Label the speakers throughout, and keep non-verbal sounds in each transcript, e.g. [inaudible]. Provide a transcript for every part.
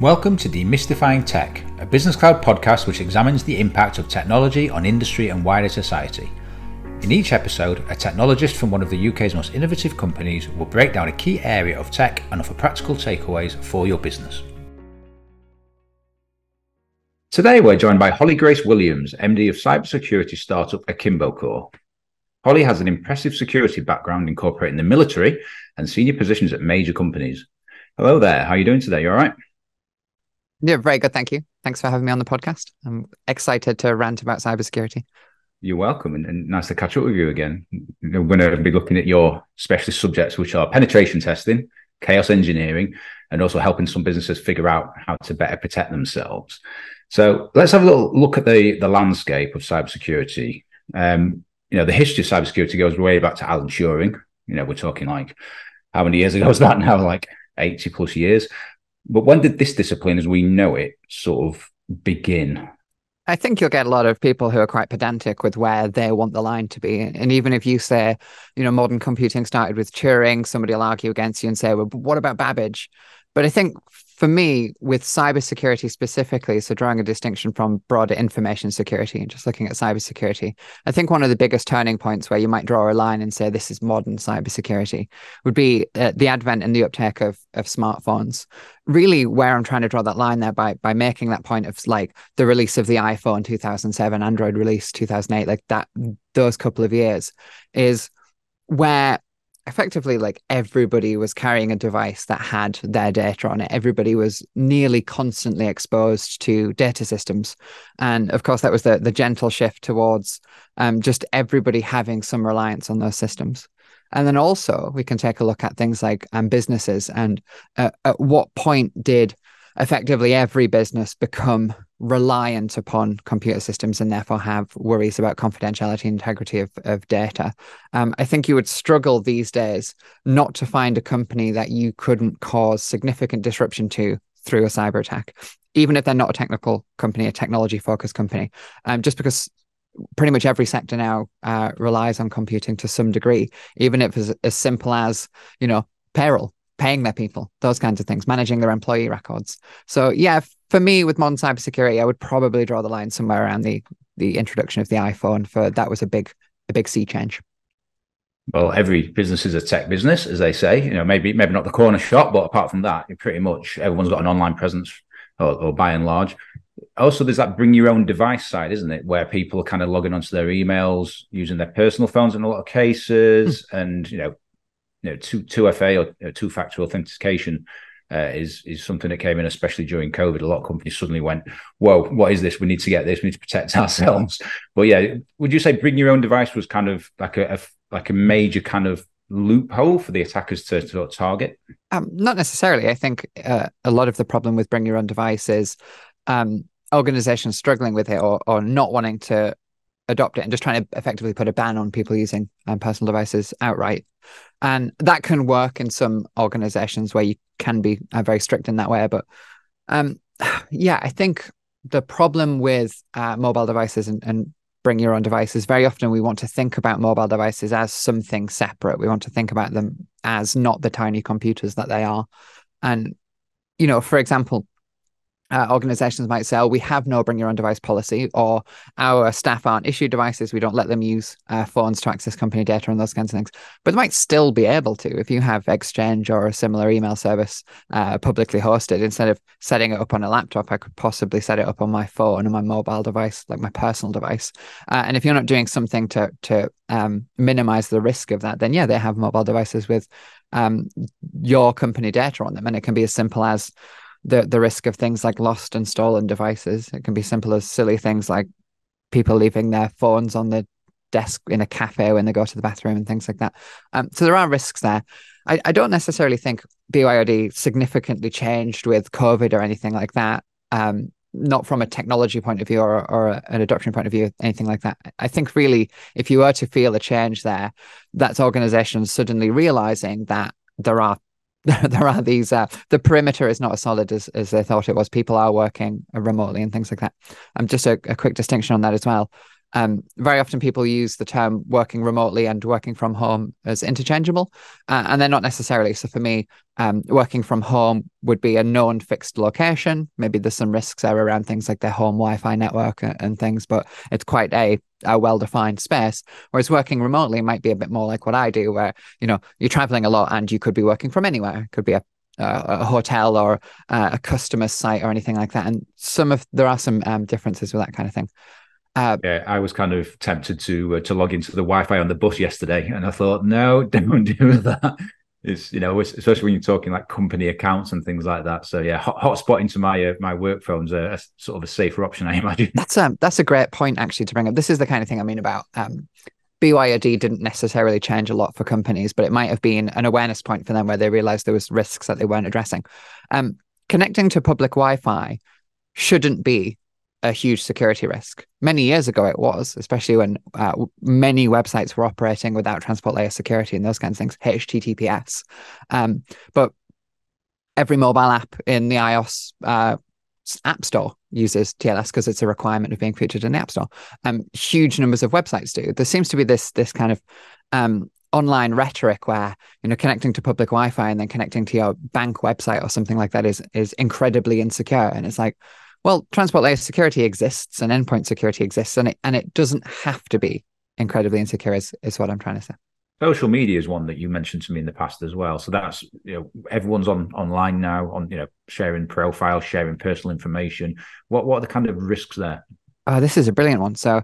Speaker 1: Welcome to Demystifying Tech, a business cloud podcast which examines the impact of technology on industry and wider society. In each episode, a technologist from one of the UK's most innovative companies will break down a key area of tech and offer practical takeaways for your business. Today, we're joined by Holly Grace Williams, MD of cybersecurity startup Akimbo Core. Holly has an impressive security background incorporating the military and senior positions at major companies. Hello there. How are you doing today? You all right?
Speaker 2: Yeah, very good. Thank you. Thanks for having me on the podcast. I'm excited to rant about cybersecurity.
Speaker 1: You're welcome, and, and nice to catch up with you again. We're going to be looking at your specialist subjects, which are penetration testing, chaos engineering, and also helping some businesses figure out how to better protect themselves. So let's have a little look at the the landscape of cybersecurity. Um, you know, the history of cybersecurity goes way back to Alan Turing. You know, we're talking like how many years ago [laughs] was that now? Like 80 plus years. But when did this discipline, as we know it, sort of begin?
Speaker 2: I think you'll get a lot of people who are quite pedantic with where they want the line to be. And even if you say, you know, modern computing started with Turing, somebody will argue against you and say, well, what about Babbage? But I think for me, with cybersecurity specifically, so drawing a distinction from broader information security and just looking at cybersecurity, I think one of the biggest turning points where you might draw a line and say this is modern cybersecurity would be uh, the advent and the uptake of of smartphones. Really, where I'm trying to draw that line there by by making that point of like the release of the iPhone 2007, Android release 2008, like that those couple of years is where effectively like everybody was carrying a device that had their data on it. Everybody was nearly constantly exposed to data systems. And of course that was the the gentle shift towards um, just everybody having some reliance on those systems. And then also we can take a look at things like um, businesses and uh, at what point did effectively every business become reliant upon computer systems and therefore have worries about confidentiality and integrity of, of data. Um, I think you would struggle these days not to find a company that you couldn't cause significant disruption to through a cyber attack, even if they're not a technical company, a technology focused company, um, just because pretty much every sector now uh, relies on computing to some degree, even if it's as simple as, you know, payroll paying their people, those kinds of things, managing their employee records. So yeah, for me with modern cybersecurity, I would probably draw the line somewhere around the the introduction of the iPhone. For that was a big a big sea change.
Speaker 1: Well, every business is a tech business, as they say. You know, maybe maybe not the corner shop, but apart from that, pretty much everyone's got an online presence, or, or by and large. Also, there's that bring your own device side, isn't it? Where people are kind of logging onto their emails using their personal phones in a lot of cases, mm. and you know, you know, two two FA or two factor authentication uh, is is something that came in, especially during COVID. A lot of companies suddenly went, "Whoa, what is this? We need to get this. We need to protect [laughs] ourselves." But yeah, would you say bring your own device was kind of like a, a like a major kind of loophole for the attackers to, to target?
Speaker 2: Um, not necessarily. I think uh, a lot of the problem with bring your own device is um, organizations struggling with it or, or not wanting to adopt it and just trying to effectively put a ban on people using um, personal devices outright. And that can work in some organizations where you can be uh, very strict in that way. But um, [sighs] yeah, I think the problem with uh, mobile devices and, and bring your own devices, very often we want to think about mobile devices as something separate. We want to think about them as not the tiny computers that they are. And, you know, for example, uh, organizations might say, oh, we have no bring your own device policy, or our staff aren't issued devices. We don't let them use uh, phones to access company data and those kinds of things. But they might still be able to if you have Exchange or a similar email service uh, publicly hosted. Instead of setting it up on a laptop, I could possibly set it up on my phone and my mobile device, like my personal device. Uh, and if you're not doing something to to um, minimize the risk of that, then yeah, they have mobile devices with um, your company data on them, and it can be as simple as the the risk of things like lost and stolen devices. It can be simple as silly things like people leaving their phones on the desk in a cafe when they go to the bathroom and things like that. Um, so there are risks there. I, I don't necessarily think BYOD significantly changed with COVID or anything like that. Um, not from a technology point of view or, or an adoption point of view, anything like that. I think really, if you were to feel a change there, that's organizations suddenly realizing that there are [laughs] there are these uh, the perimeter is not as solid as, as they thought it was. People are working remotely and things like that. Um just a, a quick distinction on that as well um, very often people use the term working remotely and working from home as interchangeable, uh, and they're not necessarily. So for me, um, working from home would be a known fixed location. Maybe there's some risks there around things like their home Wi-Fi network and, things, but it's quite a, a well-defined space. Whereas working remotely might be a bit more like what I do, where you know you're traveling a lot and you could be working from anywhere. It could be a a hotel or uh, a customer site or anything like that. And some of there are some um, differences with that kind of thing.
Speaker 1: Uh, yeah, I was kind of tempted to uh, to log into the Wi-Fi on the bus yesterday, and I thought, no, [laughs] don't do that. It's you know, especially when you're talking like company accounts and things like that. So yeah, hot, hotspot into my uh, my work phone's a, a, sort of a safer option, I [laughs] imagine.
Speaker 2: That's a that's a great point actually to bring up. This is the kind of thing I mean about um, BYOD didn't necessarily change a lot for companies, but it might have been an awareness point for them where they realized there was risks that they weren't addressing. Um, connecting to public Wi-Fi shouldn't be a huge security risk. Many years ago, it was, especially when uh, many websites were operating without transport layer security and those kinds of things, HTTPS. Um, but every mobile app in the iOS uh, app store uses TLS because it's a requirement of being featured in the app store. Um, huge numbers of websites do. There seems to be this this kind of um, online rhetoric where you know connecting to public Wi-Fi and then connecting to your bank website or something like that is is incredibly insecure. And it's like well, transport layer security exists and endpoint security exists, and it and it doesn't have to be incredibly insecure. Is is what I'm trying to say.
Speaker 1: Social media is one that you mentioned to me in the past as well. So that's you know everyone's on online now on you know sharing profiles, sharing personal information. What what are the kind of risks there?
Speaker 2: Oh, this is a brilliant one. So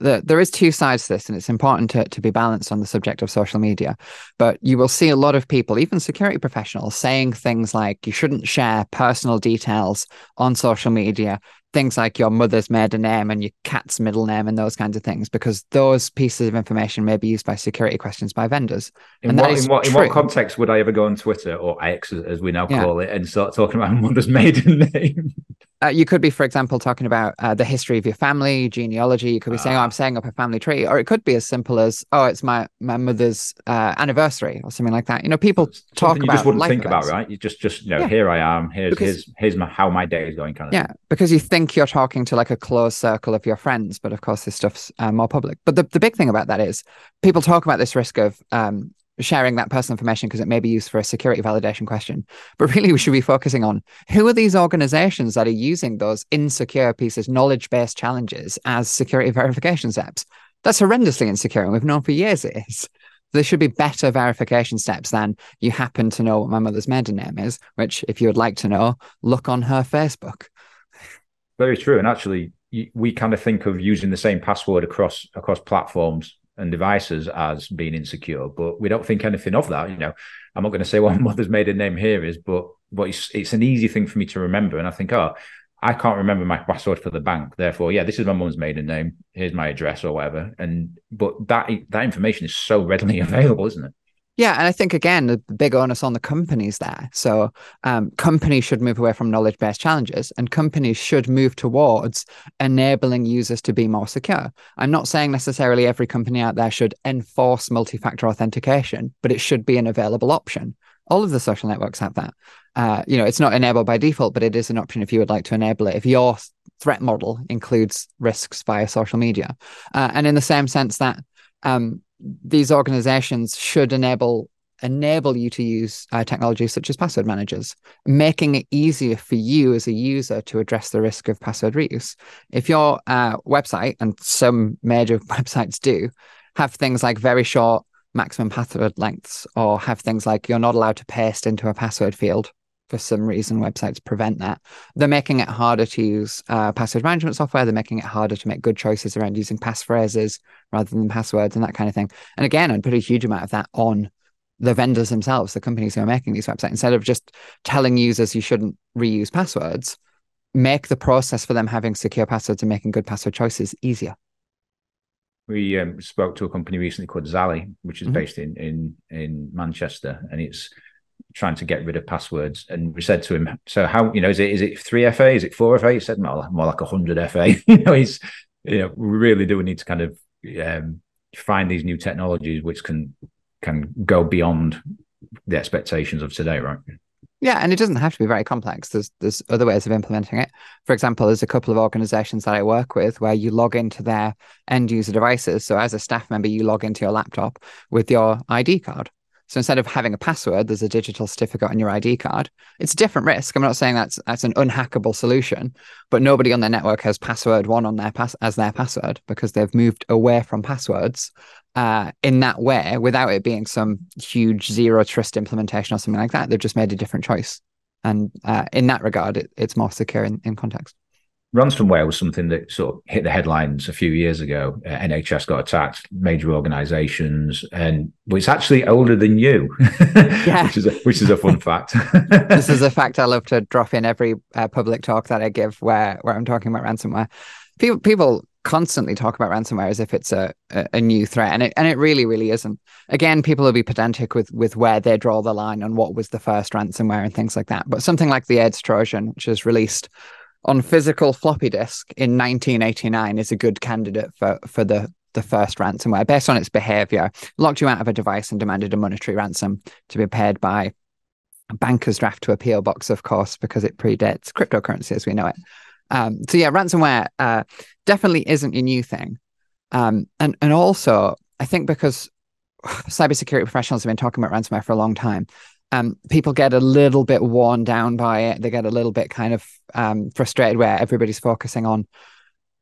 Speaker 2: the, there is two sides to this, and it's important to, to be balanced on the subject of social media. But you will see a lot of people, even security professionals, saying things like you shouldn't share personal details on social media, things like your mother's maiden name and your cat's middle name and those kinds of things, because those pieces of information may be used by security questions by vendors.
Speaker 1: In, and what, in, what, in what, context would I ever go on Twitter or X, as we now call yeah. it, and start talking about my mother's [laughs] maiden name?
Speaker 2: Uh, you could be, for example, talking about uh, the history of your family, genealogy. You could be saying, "Oh, I'm ah. setting up a family tree," or it could be as simple as, "Oh, it's my my mother's uh, anniversary," or something like that. You know, people talk
Speaker 1: you
Speaker 2: about.
Speaker 1: You just wouldn't think events. about, right? You just, just you know, yeah. here I am. Here's because, here's here's my, how my day is going, kind of.
Speaker 2: Yeah,
Speaker 1: thing.
Speaker 2: because you think you're talking to like a close circle of your friends, but of course, this stuff's uh, more public. But the the big thing about that is people talk about this risk of um, sharing that personal information because it may be used for a security validation question. But really, we should be focusing on who are these organizations that are using those insecure pieces, knowledge based challenges as security verification steps? That's horrendously insecure. And we've known for years it is. There should be better verification steps than you happen to know what my mother's maiden name is, which, if you would like to know, look on her Facebook.
Speaker 1: Very true. And actually, we kind of think of using the same password across across platforms and devices as being insecure, but we don't think anything of that. You know, I'm not going to say what [laughs] mother's maiden name here is, but but it's it's an easy thing for me to remember, and I think, oh, I can't remember my password for the bank, therefore, yeah, this is my mum's maiden name. Here's my address or whatever, and but that that information is so readily [laughs] available, isn't it?
Speaker 2: Yeah, and I think again the big onus on the companies there. So um, companies should move away from knowledge-based challenges, and companies should move towards enabling users to be more secure. I'm not saying necessarily every company out there should enforce multi-factor authentication, but it should be an available option. All of the social networks have that. Uh, you know, it's not enabled by default, but it is an option if you would like to enable it. If your threat model includes risks via social media, uh, and in the same sense that um, these organizations should enable enable you to use uh, technologies such as password managers, making it easier for you as a user to address the risk of password reuse. If your uh, website, and some major [laughs] websites do, have things like very short maximum password lengths, or have things like you're not allowed to paste into a password field for some reason websites prevent that. They're making it harder to use uh, password management software. They're making it harder to make good choices around using passphrases rather than passwords and that kind of thing. And again i'd put a huge amount of that on the vendors themselves the companies who are making these websites. Instead of just telling users you shouldn't reuse passwords make the process for them having secure passwords and making good password choices easier.
Speaker 1: We um, spoke to a company recently called Zally, which is mm-hmm. based in in in Manchester, and it's trying to get rid of passwords. And we said to him, "So how you know is it is it three FA? Is it four FA?" He said, "More, more like hundred FA." [laughs] you know, he's you know we really do need to kind of um, find these new technologies which can can go beyond the expectations of today, right?
Speaker 2: Yeah, and it doesn't have to be very complex. There's there's other ways of implementing it. For example, there's a couple of organizations that I work with where you log into their end user devices. So as a staff member, you log into your laptop with your ID card. So instead of having a password, there's a digital certificate on your ID card. It's a different risk. I'm not saying that's that's an unhackable solution, but nobody on their network has password one on their pass as their password because they've moved away from passwords uh, in that way without it being some huge zero trust implementation or something like that. They've just made a different choice. And uh, in that regard, it, it's more secure in, in context
Speaker 1: ransomware was something that sort of hit the headlines a few years ago. Uh, NHS got attacked, major organisations, and but it's actually older than you, [laughs] yeah. which is a, which is a fun fact. [laughs]
Speaker 2: this is a fact I love to drop in every uh, public talk that I give, where where I'm talking about ransomware. People people constantly talk about ransomware as if it's a, a, a new threat, and it and it really really isn't. Again, people will be pedantic with with where they draw the line on what was the first ransomware and things like that. But something like the AIDS Trojan, which is released on physical floppy disk in 1989 is a good candidate for for the the first ransomware based on its behavior locked you out of a device and demanded a monetary ransom to be paid by a banker's draft to a PO box, of course, because it predates cryptocurrency as we know it. Um, so yeah, ransomware uh, definitely isn't a new thing, um, and and also I think because [sighs] cybersecurity professionals have been talking about ransomware for a long time, um, people get a little bit worn down by it. They get a little bit kind of um, frustrated where everybody's focusing on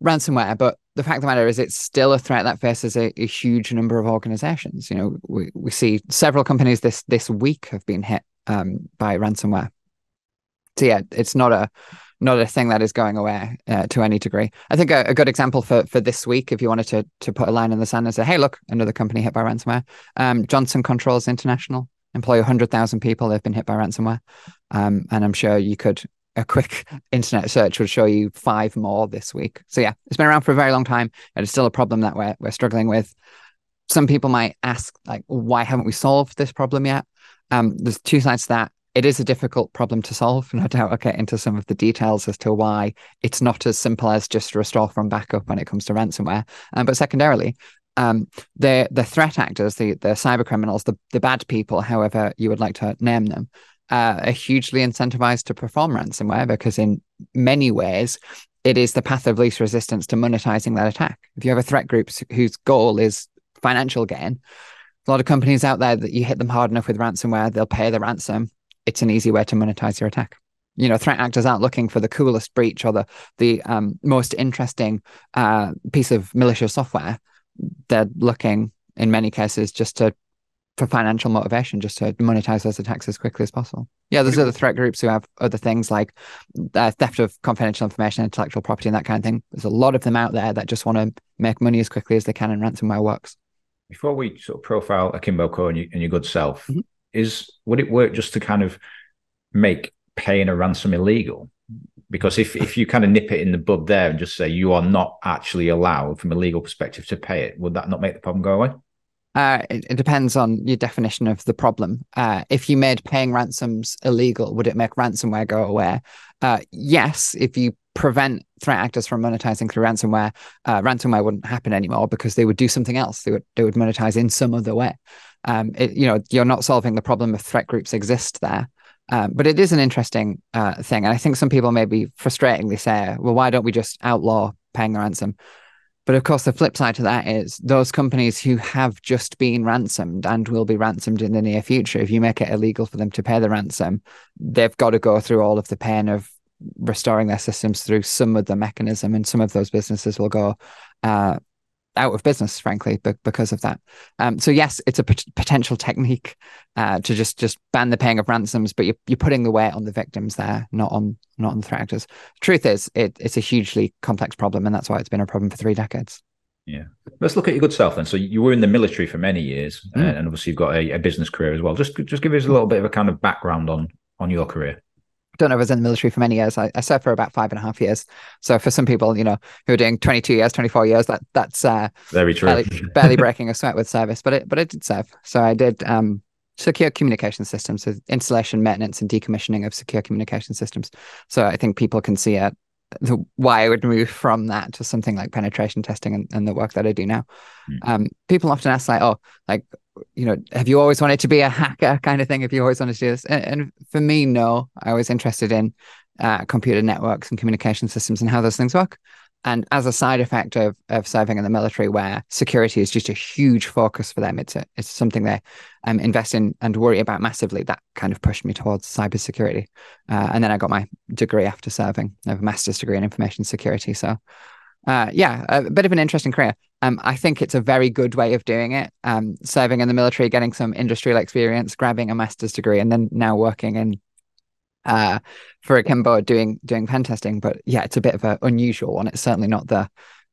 Speaker 2: ransomware. But the fact of the matter is, it's still a threat that faces a, a, huge number of organizations. You know, we, we see several companies this this week have been hit um, by ransomware. So yeah, it's not a not a thing that is going away uh, to any degree. I think a, a, good example for for this week, if you wanted to to put a line in the sand and say, "Hey, look, another company hit by ransomware," um, Johnson Controls International employ 100,000 people. They've been hit by ransomware. Um, and I'm sure you could, a quick [laughs] internet search would show you five more this week. So yeah, it's been around for a very long time and it's still a problem that we're, we're struggling with. Some people might ask, like, why haven't we solved this problem yet? Um, there's two sides to that. It is a difficult problem to solve. No doubt I'll get into some of the details as to why it's not as simple as just restore from backup when it comes to ransomware. Um, but secondarily, um, the the threat actors, the the cyber criminals, the the bad people, however you would like to name them, uh, are hugely incentivized to perform ransomware because in many ways it is the path of least resistance to monetizing that attack. If you have a threat group whose goal is financial gain, a lot of companies out there that you hit them hard enough with ransomware, they'll pay the ransom. It's an easy way to monetize your attack you know threat actors aren't looking for the coolest breach or the the um, most interesting uh, piece of malicious software they're looking in many cases just to for financial motivation, just to monetize those attacks as quickly as possible. Yeah, there's other threat groups who have other things like uh, theft of confidential information, intellectual property, and that kind of thing. There's a lot of them out there that just want to make money as quickly as they can, and ransomware works.
Speaker 1: Before we sort of profile Akimbo Core and, you, and your good self, mm-hmm. is would it work just to kind of make paying a ransom illegal? Because if, if you kind of nip it in the bud there and just say you are not actually allowed from a legal perspective to pay it, would that not make the problem go away?
Speaker 2: Uh, it, it, depends on your definition of the problem. Uh, if you made paying ransoms illegal, would it make ransomware go away? Uh, yes, if you prevent threat actors from monetizing through ransomware, uh, ransomware wouldn't happen anymore because they would do something else. They would they would monetize in some other way. Um, it, you know, you're not solving the problem if threat groups exist there. Um, but it is an interesting uh, thing. And I think some people maybe frustratingly say, well, why don't we just outlaw paying a ransom? But of course, the flip side to that is those companies who have just been ransomed and will be ransomed in the near future, if you make it illegal for them to pay the ransom, they've got to go through all of the pain of restoring their systems through some of the mechanism. And some of those businesses will go, uh, out of business, frankly, because of that. Um, so yes, it's a p- potential technique uh, to just just ban the paying of ransoms, but you're, you're putting the weight on the victims there, not on not on the threat actors. Truth is, it, it's a hugely complex problem, and that's why it's been a problem for three decades.
Speaker 1: Yeah, let's look at your good self then. So you were in the military for many years, mm. and obviously you've got a, a business career as well. Just just give us a little bit of a kind of background on on your career
Speaker 2: don't know if I was in the military for many years. I, I, served for about five and a half years. So for some people, you know, who are doing 22 years, 24 years, that that's uh,
Speaker 1: very true.
Speaker 2: Barely, barely breaking a sweat with service, but it but it did serve. So I did um, secure communication systems, so installation, maintenance, and decommissioning of secure communication systems. So I think people can see a the why I would move from that to something like penetration testing and, and the work that I do now. Mm. Um, people often ask like, oh, like, you know, have you always wanted to be a hacker kind of thing? Have you always wanted to do this? And, and for me, no, I was interested in uh, computer networks and communication systems and how those things work. And as a side effect of, of serving in the military, where security is just a huge focus for them, it's a, it's something they um, invest in and worry about massively. That kind of pushed me towards cybersecurity. Uh, and then I got my degree after serving. I have a master's degree in information security. So, uh, yeah, a bit of an interesting career. Um, I think it's a very good way of doing it. Um, serving in the military, getting some industrial experience, grabbing a master's degree, and then now working in uh, for Akimbo doing doing pen testing. But yeah, it's a bit of an unusual one. It's certainly not the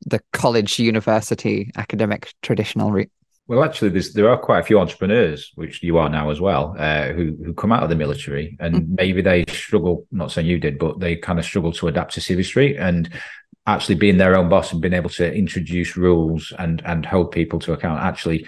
Speaker 2: the college, university, academic traditional route.
Speaker 1: Well, actually, there are quite a few entrepreneurs, which you are now as well, uh, who who come out of the military and mm-hmm. maybe they struggle. Not saying you did, but they kind of struggle to adapt to Civvy Street and actually being their own boss and being able to introduce rules and and hold people to account actually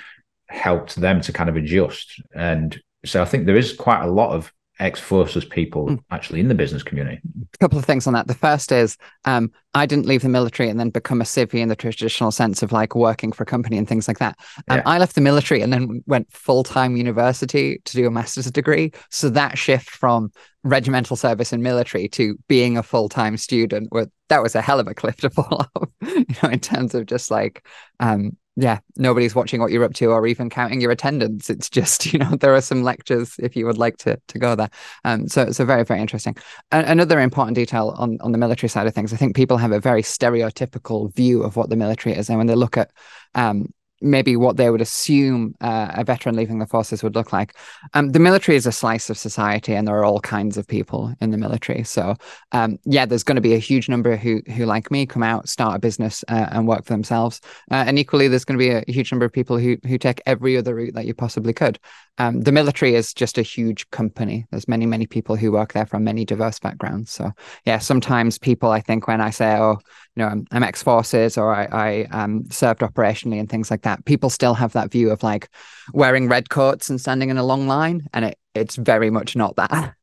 Speaker 1: helped them to kind of adjust. And so I think there is quite a lot of ex forces people mm. actually in the business community?
Speaker 2: A couple of things on that. The first is um, I didn't leave the military and then become a civvy in the traditional sense of like working for a company and things like that. Um, yeah. I left the military and then went full time university to do a master's degree. So that shift from regimental service and military to being a full time student, well, that was a hell of a cliff to fall [laughs] off, you know, in terms of just like um, yeah, nobody's watching what you're up to or even counting your attendance. It's just, [laughs] you know, there are some lectures if you would like to to go there. Um, so so very, very interesting. another important detail on, on the military side of things, I think people have a very stereotypical view of what the military is. And when they look at um, maybe what they would assume uh, a veteran leaving the forces would look like. Um, the military is a slice of society, and there are all kinds of people in the military. So, um, yeah, there's going to be a huge number who who, like me, come out, start a business, uh, and work for themselves. Uh, and equally, there's going to be a huge number of people who who take every other route that you possibly could. Um, the military is just a huge company. There's many many people who work there from many diverse backgrounds. So, yeah, sometimes people, I think, when I say, "Oh, you know, I'm, I'm ex forces," or I, I um, served operationally and things like that people still have that view of like wearing red coats and standing in a long line and it, it's very much not that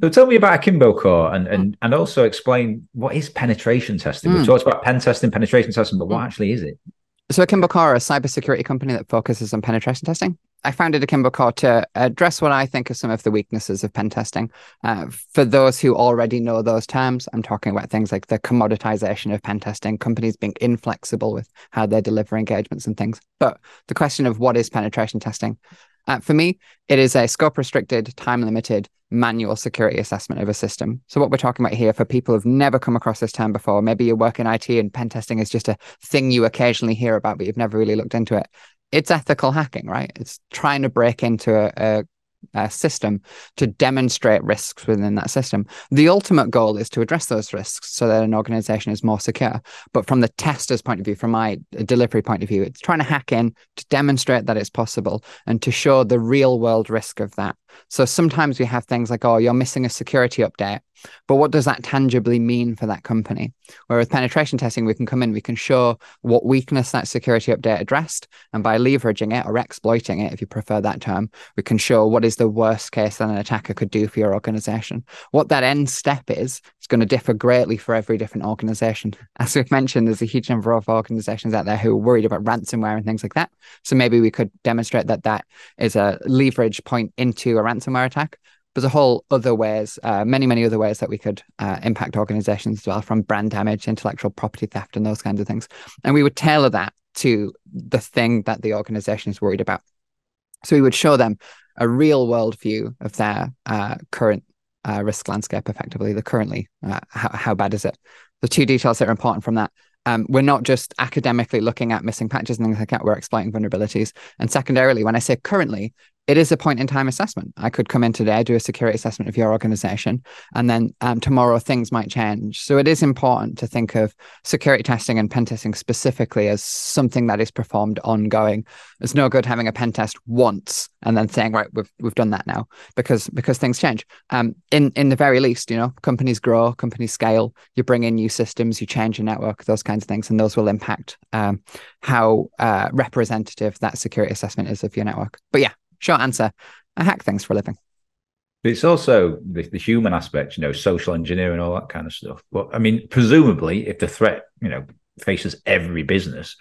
Speaker 1: so tell me about Akimbo Core and, and and also explain what is penetration testing. Mm. We've talked about pen testing, penetration testing, but what mm. actually is it?
Speaker 2: So Akimbo Core, a cybersecurity company that focuses on penetration testing. I founded Akimbo Core to address what I think are some of the weaknesses of pen testing. Uh, for those who already know those terms, I'm talking about things like the commoditization of pen testing, companies being inflexible with how they deliver engagements and things. But the question of what is penetration testing? Uh, for me, it is a scope restricted, time limited manual security assessment of a system. So, what we're talking about here for people who've never come across this term before, maybe you work in IT and pen testing is just a thing you occasionally hear about, but you've never really looked into it it's ethical hacking, right? It's trying to break into a, a system to demonstrate risks within that system. The ultimate goal is to address those risks so that an organization is more secure. But from the tester's point of view, from my delivery point of view, it's trying to hack in to demonstrate that it's possible and to show the real world risk of that. So sometimes we have things like, oh, you're missing a security update. But what does that tangibly mean for that company? Where with penetration testing, we can come in, we can show what weakness that security update addressed. And by leveraging it or exploiting it, if you prefer that term, we can show what is the worst case that an attacker could do for your organization. What that end step is, is going to differ greatly for every different organization. As we've mentioned, there's a huge number of organizations out there who are worried about ransomware and things like that. So maybe we could demonstrate that that is a leverage point into a ransomware attack there's a whole other ways, uh, many, many other ways that we could uh, impact organizations as well, from brand damage, intellectual property theft, and those kinds of things. And we would tailor that to the thing that the organization is worried about. So we would show them a real world view of their uh, current uh, risk landscape, effectively, the currently, uh, how, how bad is it? The two details that are important from that um, we're not just academically looking at missing patches and things like that. We're exploiting vulnerabilities. And secondarily, when I say currently, it is a point in time assessment. I could come in today, do a security assessment of your organization, and then um, tomorrow things might change. So it is important to think of security testing and pen testing specifically as something that is performed ongoing. It's no good having a pen test once and then saying, right, we've we've done that now because because things change. Um, in in the very least, you know, companies grow, companies scale. You bring in new systems, you change your network, those kinds of things, and those will impact um, how uh, representative that security assessment is of your network. But yeah, Short answer I hack things for a living.
Speaker 1: But it's also the, the human aspect, you know, social engineering, all that kind of stuff. But I mean, presumably, if the threat, you know, faces every business,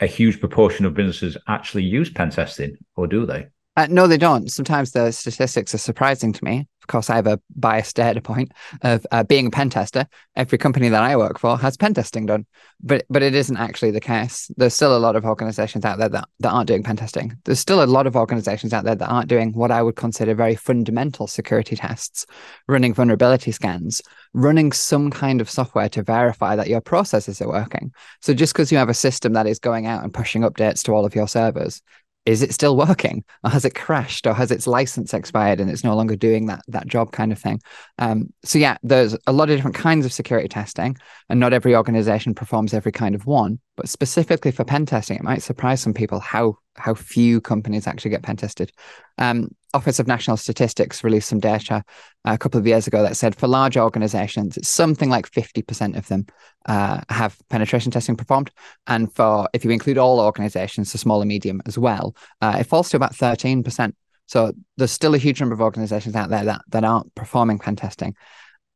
Speaker 1: a huge proportion of businesses actually use pen testing, or do they?
Speaker 2: Uh, no, they don't. Sometimes the statistics are surprising to me. Of course, I have a biased data point of uh, being a pen tester. Every company that I work for has pen testing done, but but it isn't actually the case. There's still a lot of organizations out there that, that aren't doing pen testing. There's still a lot of organizations out there that aren't doing what I would consider very fundamental security tests, running vulnerability scans, running some kind of software to verify that your processes are working. So just because you have a system that is going out and pushing updates to all of your servers is it still working? [laughs] Or has it crashed? Or has its license expired and it's no longer doing that that job kind of thing? Um, so yeah there's a lot of different kinds of security testing and not every organization performs every kind of one but specifically for pen testing it might surprise some people how how few companies actually get pen tested. Um, Office of National Statistics released some data a couple of years ago that said for large organizations, it's something like 50% of them uh, have penetration testing performed. And for, if you include all organizations, so small and medium as well, uh, it falls to about 13%. So there's still a huge number of organizations out there that, that aren't performing pen testing.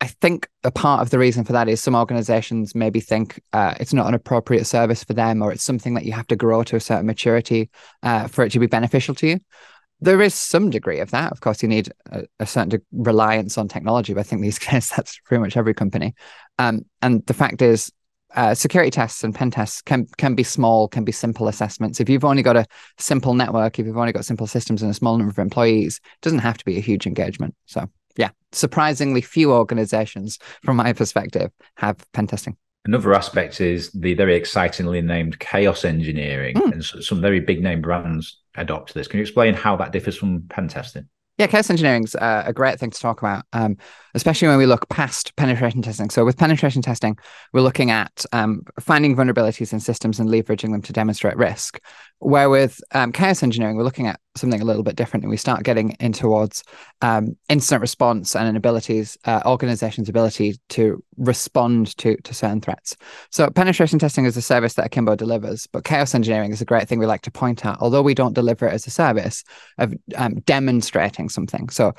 Speaker 2: I think a part of the reason for that is some organizations maybe think uh, it's not an appropriate service for them or it's something that you have to grow to a certain maturity uh, for it to be beneficial to you there is some degree of that. Of course, you need a, a certain de- reliance on technology, but I think these [laughs] days that's pretty much every company. Um, and the fact is, uh, security tests and pen tests can can be small, can be simple assessments. If you've only got a simple network, if you've only got simple systems and a small number of employees, it doesn't have to be a huge engagement. So, yeah, surprisingly few organizations, from my perspective, have pen testing.
Speaker 1: Another aspect is the very excitingly named chaos engineering, mm. and some very big name brands adopt this. Can you explain how that differs from pen testing?
Speaker 2: Yeah, chaos engineering is uh, a great thing to talk about, um, especially when we look past penetration testing. So, with penetration testing, we're looking at um, finding vulnerabilities in systems and leveraging them to demonstrate risk. Where with um, chaos engineering, we're looking at something a little bit different, and we start getting in towards um, incident response and an abilities, uh, organization's ability to respond to to certain threats. So, penetration testing is a service that Akimbo delivers, but chaos engineering is a great thing we like to point out. Although we don't deliver it as a service of um, demonstrating something. So,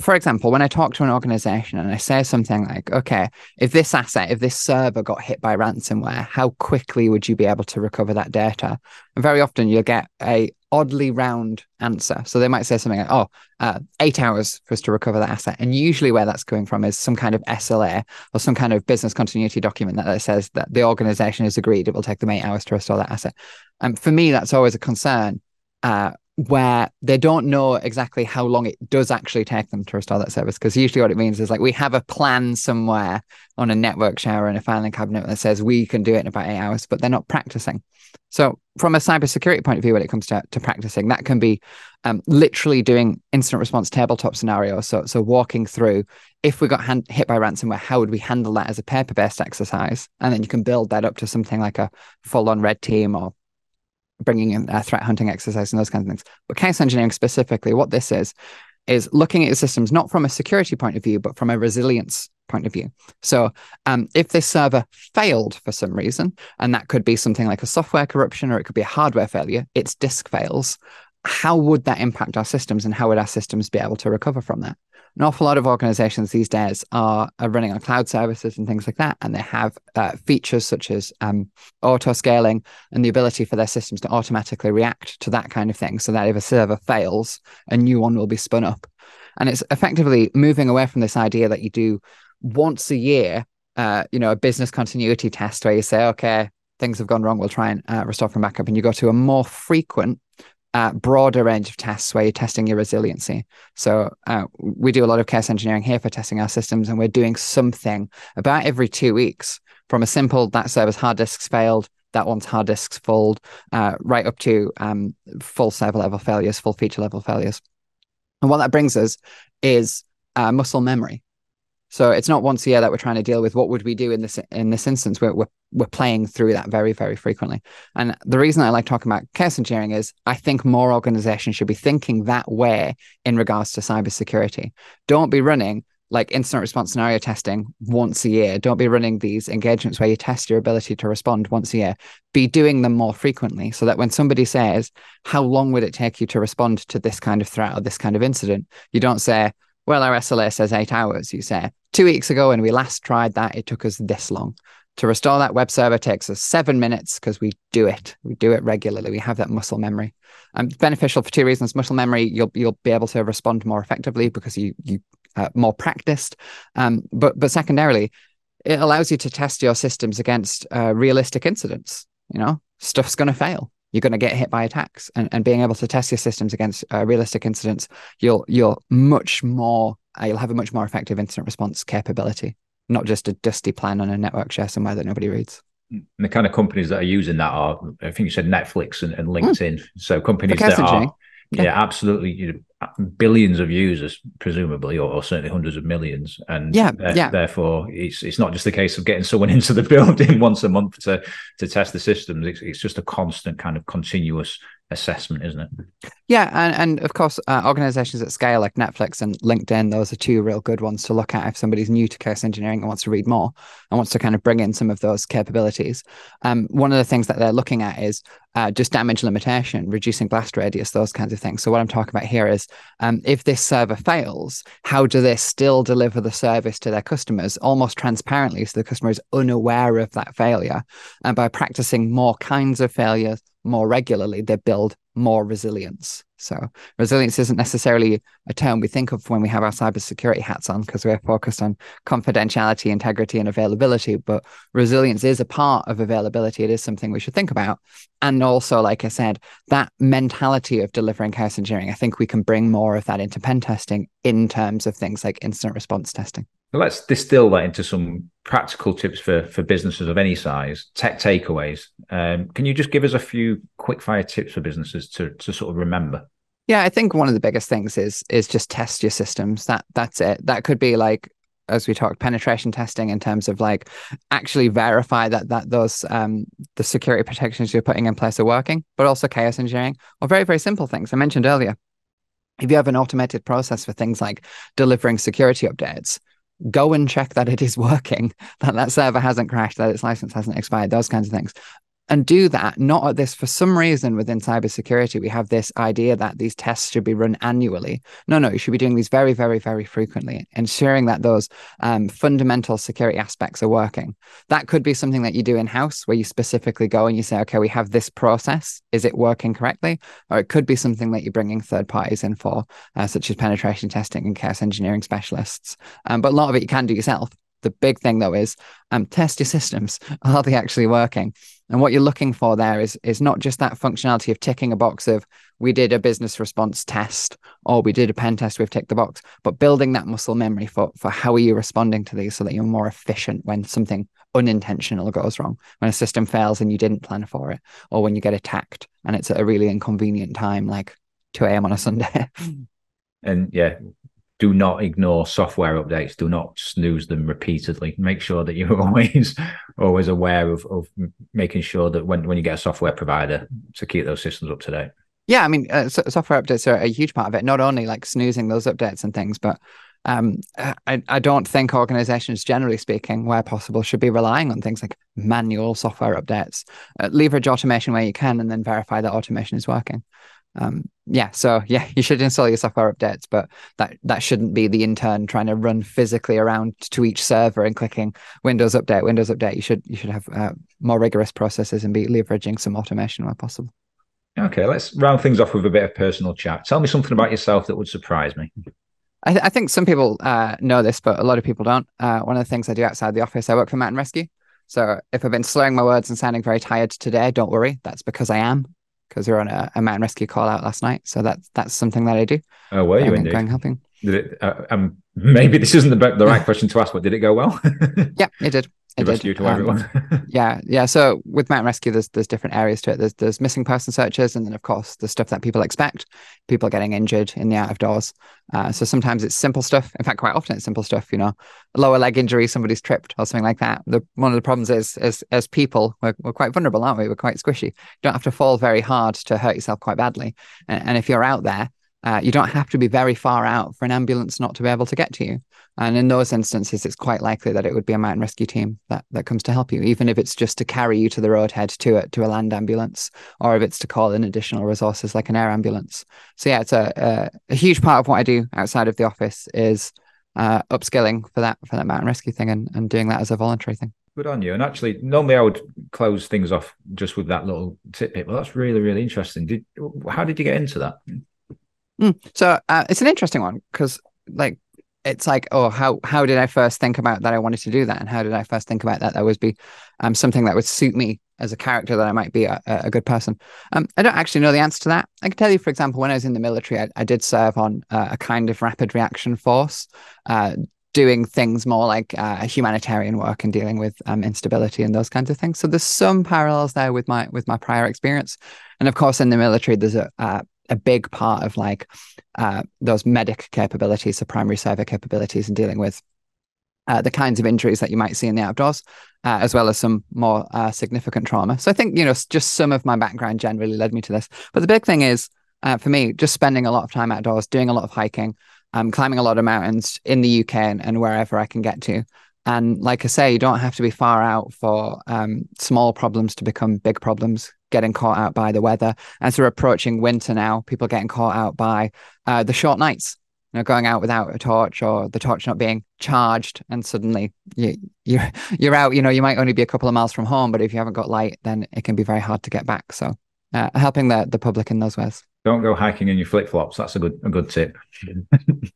Speaker 2: for example, when I talk to an organization and I say something like, okay, if this asset, if this server got hit by ransomware, how quickly would you be able to recover that data? And very often you'll get a oddly round answer. So they might say something like, oh, uh, eight hours for us to recover that asset. And usually where that's coming from is some kind of SLA or some kind of business continuity document that says that the organization has agreed it will take them eight hours to restore that asset. And for me, that's always a concern. Uh, where they don't know exactly how long it does actually take them to restore that service. Because usually what it means is like we have a plan somewhere on a network share and a filing cabinet that says we can do it in about eight hours, but they're not practicing. So from a cybersecurity point of view, when it comes to, to practicing, that can be um, literally doing incident response tabletop scenarios. So, so walking through if we got hand, hit by ransomware, how would we handle that as a paper-based exercise? And then you can build that up to something like a full-on red team or bringing in uh, threat hunting exercise and those kinds of things. But chaos engineering specifically, what this is, is looking at your systems not from a security point of view, but from a resilience point of view. So, um, if this server failed for some reason, and that could be something like a software corruption or it could be a hardware failure, its disk fails, how would that impact our systems and how would our systems be able to recover from that? An awful lot of organizations these days are, are running on cloud services and things like that. And they have uh, features such as um, auto scaling and the ability for their systems to automatically react to that kind of thing. So that if a server fails, a new one will be spun up. And it's effectively moving away from this idea that you do once a year, uh, you know, a business continuity test where you say, okay, things have gone wrong, we'll try and uh, restore from backup. And you go to a more frequent uh, broader range of tests where you're testing your resiliency. So uh, we do a lot of chaos engineering here for testing our systems, and we're doing something about every two weeks from a simple that service hard disks failed, that one's hard disks full, uh, right up to um, full server level failures, full feature level failures. And what that brings us is uh, muscle memory. So it's not once a year that we're trying to deal with what would we do in this in this instance. We're, we're we're playing through that very very frequently. And the reason I like talking about chaos engineering is I think more organizations should be thinking that way in regards to cybersecurity. Don't be running like incident response scenario testing once a year. Don't be running these engagements where you test your ability to respond once a year. Be doing them more frequently so that when somebody says, How long would it take you to respond to this kind of threat or this kind of incident? You don't say, well, our SLA says eight hours. You say two weeks ago when we last tried that, it took us this long. To restore that web server takes us seven minutes because we do it. We do it regularly. We have that muscle memory. Um, beneficial for two reasons. Muscle memory, you'll you'll be able to respond more effectively because you you uh, more practiced. Um, but but secondarily, it allows you to test your systems against uh, realistic incidents. You know, stuff's going to fail. You're going to get hit by attacks, and, and being able to test your systems against uh, realistic incidents, you'll you'll much more you'll have a much more effective incident response capability, not just a dusty plan on a network share somewhere that nobody reads.
Speaker 1: And the kind of companies that are using that are, I think you said Netflix and, and LinkedIn. Mm. So companies that are yeah. yeah, absolutely. You know, billions of users, presumably, or, or, certainly hundreds of millions, and
Speaker 2: yeah, th- yeah.
Speaker 1: therefore, it's it's not just a case of getting someone [laughs] into the building [laughs] once a month to to test the systems. It's, it's just a constant kind of continuous assessment, isn't it?
Speaker 2: Yeah, and, and of course, uh, organizations at scale like Netflix and LinkedIn, those are two real good ones to look at if somebody's new to chaos engineering and wants to read more and wants to kind of bring in some of those capabilities. Um, one of the things that they're looking at is uh, just damage limitation, reducing blast radius, those kinds of things. So what I'm talking about here is um, if this server fails, how do they still deliver the service to their customers almost transparently so the customer is unaware of that failure? And by practicing more kinds of failures more regularly, they build more resilience. So resilience isn't necessarily a term we think of when we have our cybersecurity hats on because we're focused on confidentiality, integrity, and availability. But resilience is a part of availability. It is something we should think about. And also, like I said, that mentality of delivering chaos engineering, I think we can bring more of that into pen testing in terms of things like incident response testing.
Speaker 1: Let's distill that into some practical tips for for businesses of any size, tech takeaways. Um, can you just give us a few quick fire tips for businesses to to sort of remember?
Speaker 2: Yeah, I think one of the biggest things is is just test your systems. That that's it. That could be like as we talked penetration testing in terms of like actually verify that that those um the security protections you're putting in place are working, but also chaos engineering or very very simple things I mentioned earlier. If you have an automated process for things like delivering security updates, go and check that it is [laughs] working, that that server hasn't crashed, that its license hasn't expired, those kinds of things and do that not at this for some reason within cybersecurity we have this idea that these tests should be run annually. No no you should be doing these very very very frequently ensuring that those um, fundamental security aspects are working. That could be something that you do in house where you specifically go and you say okay we have this process. Is it working correctly? Or it could be something that you're bringing third parties in for uh, such as penetration testing and chaos engineering specialists. Um, but a lot of it you can do yourself. The big thing though is um, test your systems. [laughs] Are they actually working and what you're looking for there is is not just that functionality of ticking a box of we did a business response test or we did a pen test, we've ticked the box, but building that muscle memory for for how are you responding to these so that you're more efficient when something unintentional goes wrong, when a system fails and you didn't plan for it, or when you get attacked and it's at a really inconvenient time, like 2 a.m. on a Sunday.
Speaker 1: and yeah, do not ignore software updates. Do not snooze them repeatedly. Make sure that you're [laughs] always always aware of, of making sure that when, when you get a software provider to keep those systems up to date.
Speaker 2: Yeah, I mean, uh, so software updates are a huge part of it. Not only like snoozing those updates and things, but um, I, I don't think organizations, generally speaking, where possible, should be relying on things like manual software updates. Uh, leverage automation where you can, and then verify that automation is working um, yeah, so yeah, you should install your software updates, but that that shouldn't be the intern trying to run physically around to each server and clicking Windows Update, Windows Update. You should you should have uh, more rigorous processes and be leveraging some automation where possible.
Speaker 1: Okay, let's round things off with a bit of personal chat. Tell me something about yourself that would surprise me.
Speaker 2: I, th- I think some people uh, know this, but a lot of people don't. Uh, one of the things I do outside the office, I work for Mountain Rescue. So if I've been slurring my words and sounding very tired today, don't worry. That's because I am because we were on a, a mountain rescue call out last night. So that's that's something that I do.
Speaker 1: Oh, were you
Speaker 2: indeed? Going helping.
Speaker 1: Did it? Uh, um, maybe this isn't the the right question to ask, but did it go well? [laughs]
Speaker 2: yeah, it did. It
Speaker 1: rescue to everyone.
Speaker 2: Um, yeah, yeah. So with Mountain Rescue, there's there's different areas to it. There's there's missing person searches, and then of course the stuff that people expect, people getting injured in the out of doors. Uh, so sometimes it's simple stuff. In fact, quite often it's simple stuff. You know, lower leg injury, somebody's tripped or something like that. The one of the problems is as as people, we're, we're quite vulnerable, aren't we? We're quite squishy. You don't have to fall very hard to hurt yourself quite badly. And, and if you're out there uh, you don't have to be very far out for an ambulance not to be able to get to you. And in those instances, it's quite likely that it would be a mountain rescue team that, that comes to help you, even if it's just to carry you to the roadhead to a, to a land ambulance, or if it's to call in additional resources like an air ambulance. So yeah, it's a, a, a huge part of what I do outside of the office is uh, upskilling for that for that mountain rescue thing and, and doing that as a voluntary thing.
Speaker 1: Good on you. And actually, normally I would close things off just with that little tidbit. Well, that's really, really interesting. Did how did you get into that?
Speaker 2: Mm. So uh, it's an interesting one because, like, it's like, oh, how how did I first think about that? I wanted to do that, and how did I first think about that? That would be um, something that would suit me as a character. That I might be a, a good person. Um, I don't actually know the answer to that. I can tell you, for example, when I was in the military, I, I did serve on uh, a kind of rapid reaction force. Uh, doing things more like uh, humanitarian work and dealing with um, instability and those kinds of things. So there's some parallels there with my with my prior experience, and of course in the military there's a, uh, a big part of like uh, those medic capabilities, the primary server capabilities, and dealing with uh, the kinds of injuries that you might see in the outdoors, uh, as well as some more uh, significant trauma. So I think you know just some of my background generally led me to this. But the big thing is uh, for me just spending a lot of time outdoors, doing a lot of hiking, um, climbing a lot of mountains in the UK and, and wherever I can get to. And like I say, you don't have to be far out for um, small problems to become big problems getting caught out by the weather. As we're approaching winter now, people are getting caught out by uh, the short nights, you know, going out without a torch or the torch not being charged, and suddenly you you're [laughs] you're out. You know, you might only be a couple of miles from home, but if you haven't got light, then it can be very hard to get back. So, uh, helping the the public in those ways.
Speaker 1: Don't go hiking in your flip flops. That's a good a good tip.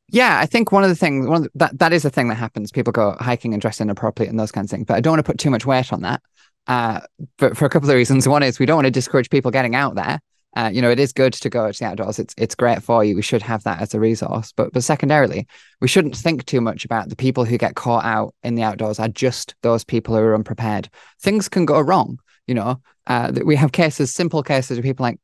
Speaker 2: yeah, I think one of the things one the, that that is a thing that happens. People go hiking and dress inappropriately and those kinds of things. But I don't want to put too much weight on that uh, for, for a couple of reasons. One is we don't want to discourage people getting out there. Uh, you know, it is good to go to the outdoors. It's it's great for you. We should have that as a resource. But but secondarily, we shouldn't think too much about the people who get caught out in the outdoors are just those people who are unprepared. Things can go wrong. You know, uh, we have cases, simple cases of people like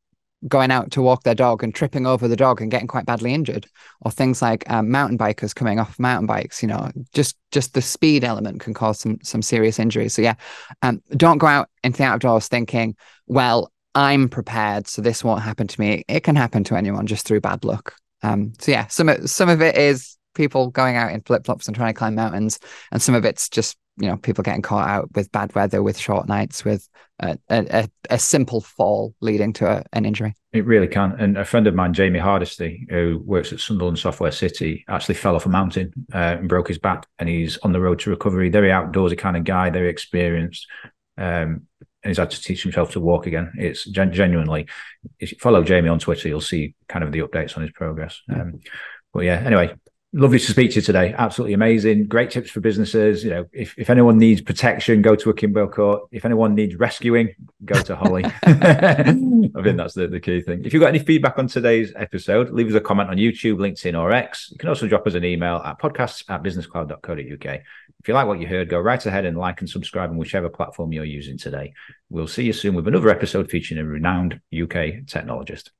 Speaker 2: going out to walk their dog and tripping over the dog and getting quite badly injured or things like um, mountain bikers coming off mountain bikes you know just just the speed element can cause some some serious injuries. So yeah um, don't go out into the outdoors thinking well i'm prepared so this won't happen to me. It can happen to anyone just through bad luck. Um, so yeah some some of it is people going out in flip-flops and trying to climb mountains and some of it's just you know people getting caught out with bad weather with short nights with a, a, a simple fall leading to a, an injury.
Speaker 1: It really can. And a friend of mine jamie hardisty who works at sunderland software city actually fell off a mountain uh, and broke his back and he's on the road to recovery. Very outdoorsy kind of guy very experienced um, and he's had to teach himself to walk again. It's gen- genuinely if you follow jamie on twitter you'll see kind of the updates on his progress. Um, but yeah anyway lovely to speak to you today. Absolutely amazing. Great tips for businesses. You know, if, if anyone needs protection, go to Akimbo Core. If anyone needs rescuing, go to Holly. [laughs] I think that's the, the key thing. If you've got any feedback on today's episode, leave us a comment on YouTube, LinkedIn, or X. You can also drop us an email at podcasts at businesscloud.co.uk. If you like what you heard, go right ahead and like and subscribe on whichever platform you're using today. We'll see you soon with another episode featuring a renowned UK technologist.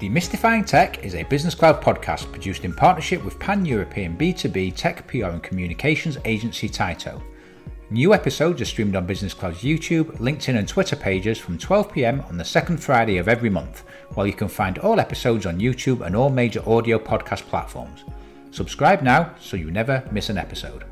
Speaker 1: Demystifying Tech is a Business Cloud podcast produced in partnership with pan European B2B tech PR and communications agency Tyto. New episodes are streamed on Business Cloud's YouTube, LinkedIn, and Twitter pages from 12 pm on the second Friday of every month, while you can find all episodes on YouTube and all major audio podcast platforms. Subscribe now so you never miss an episode.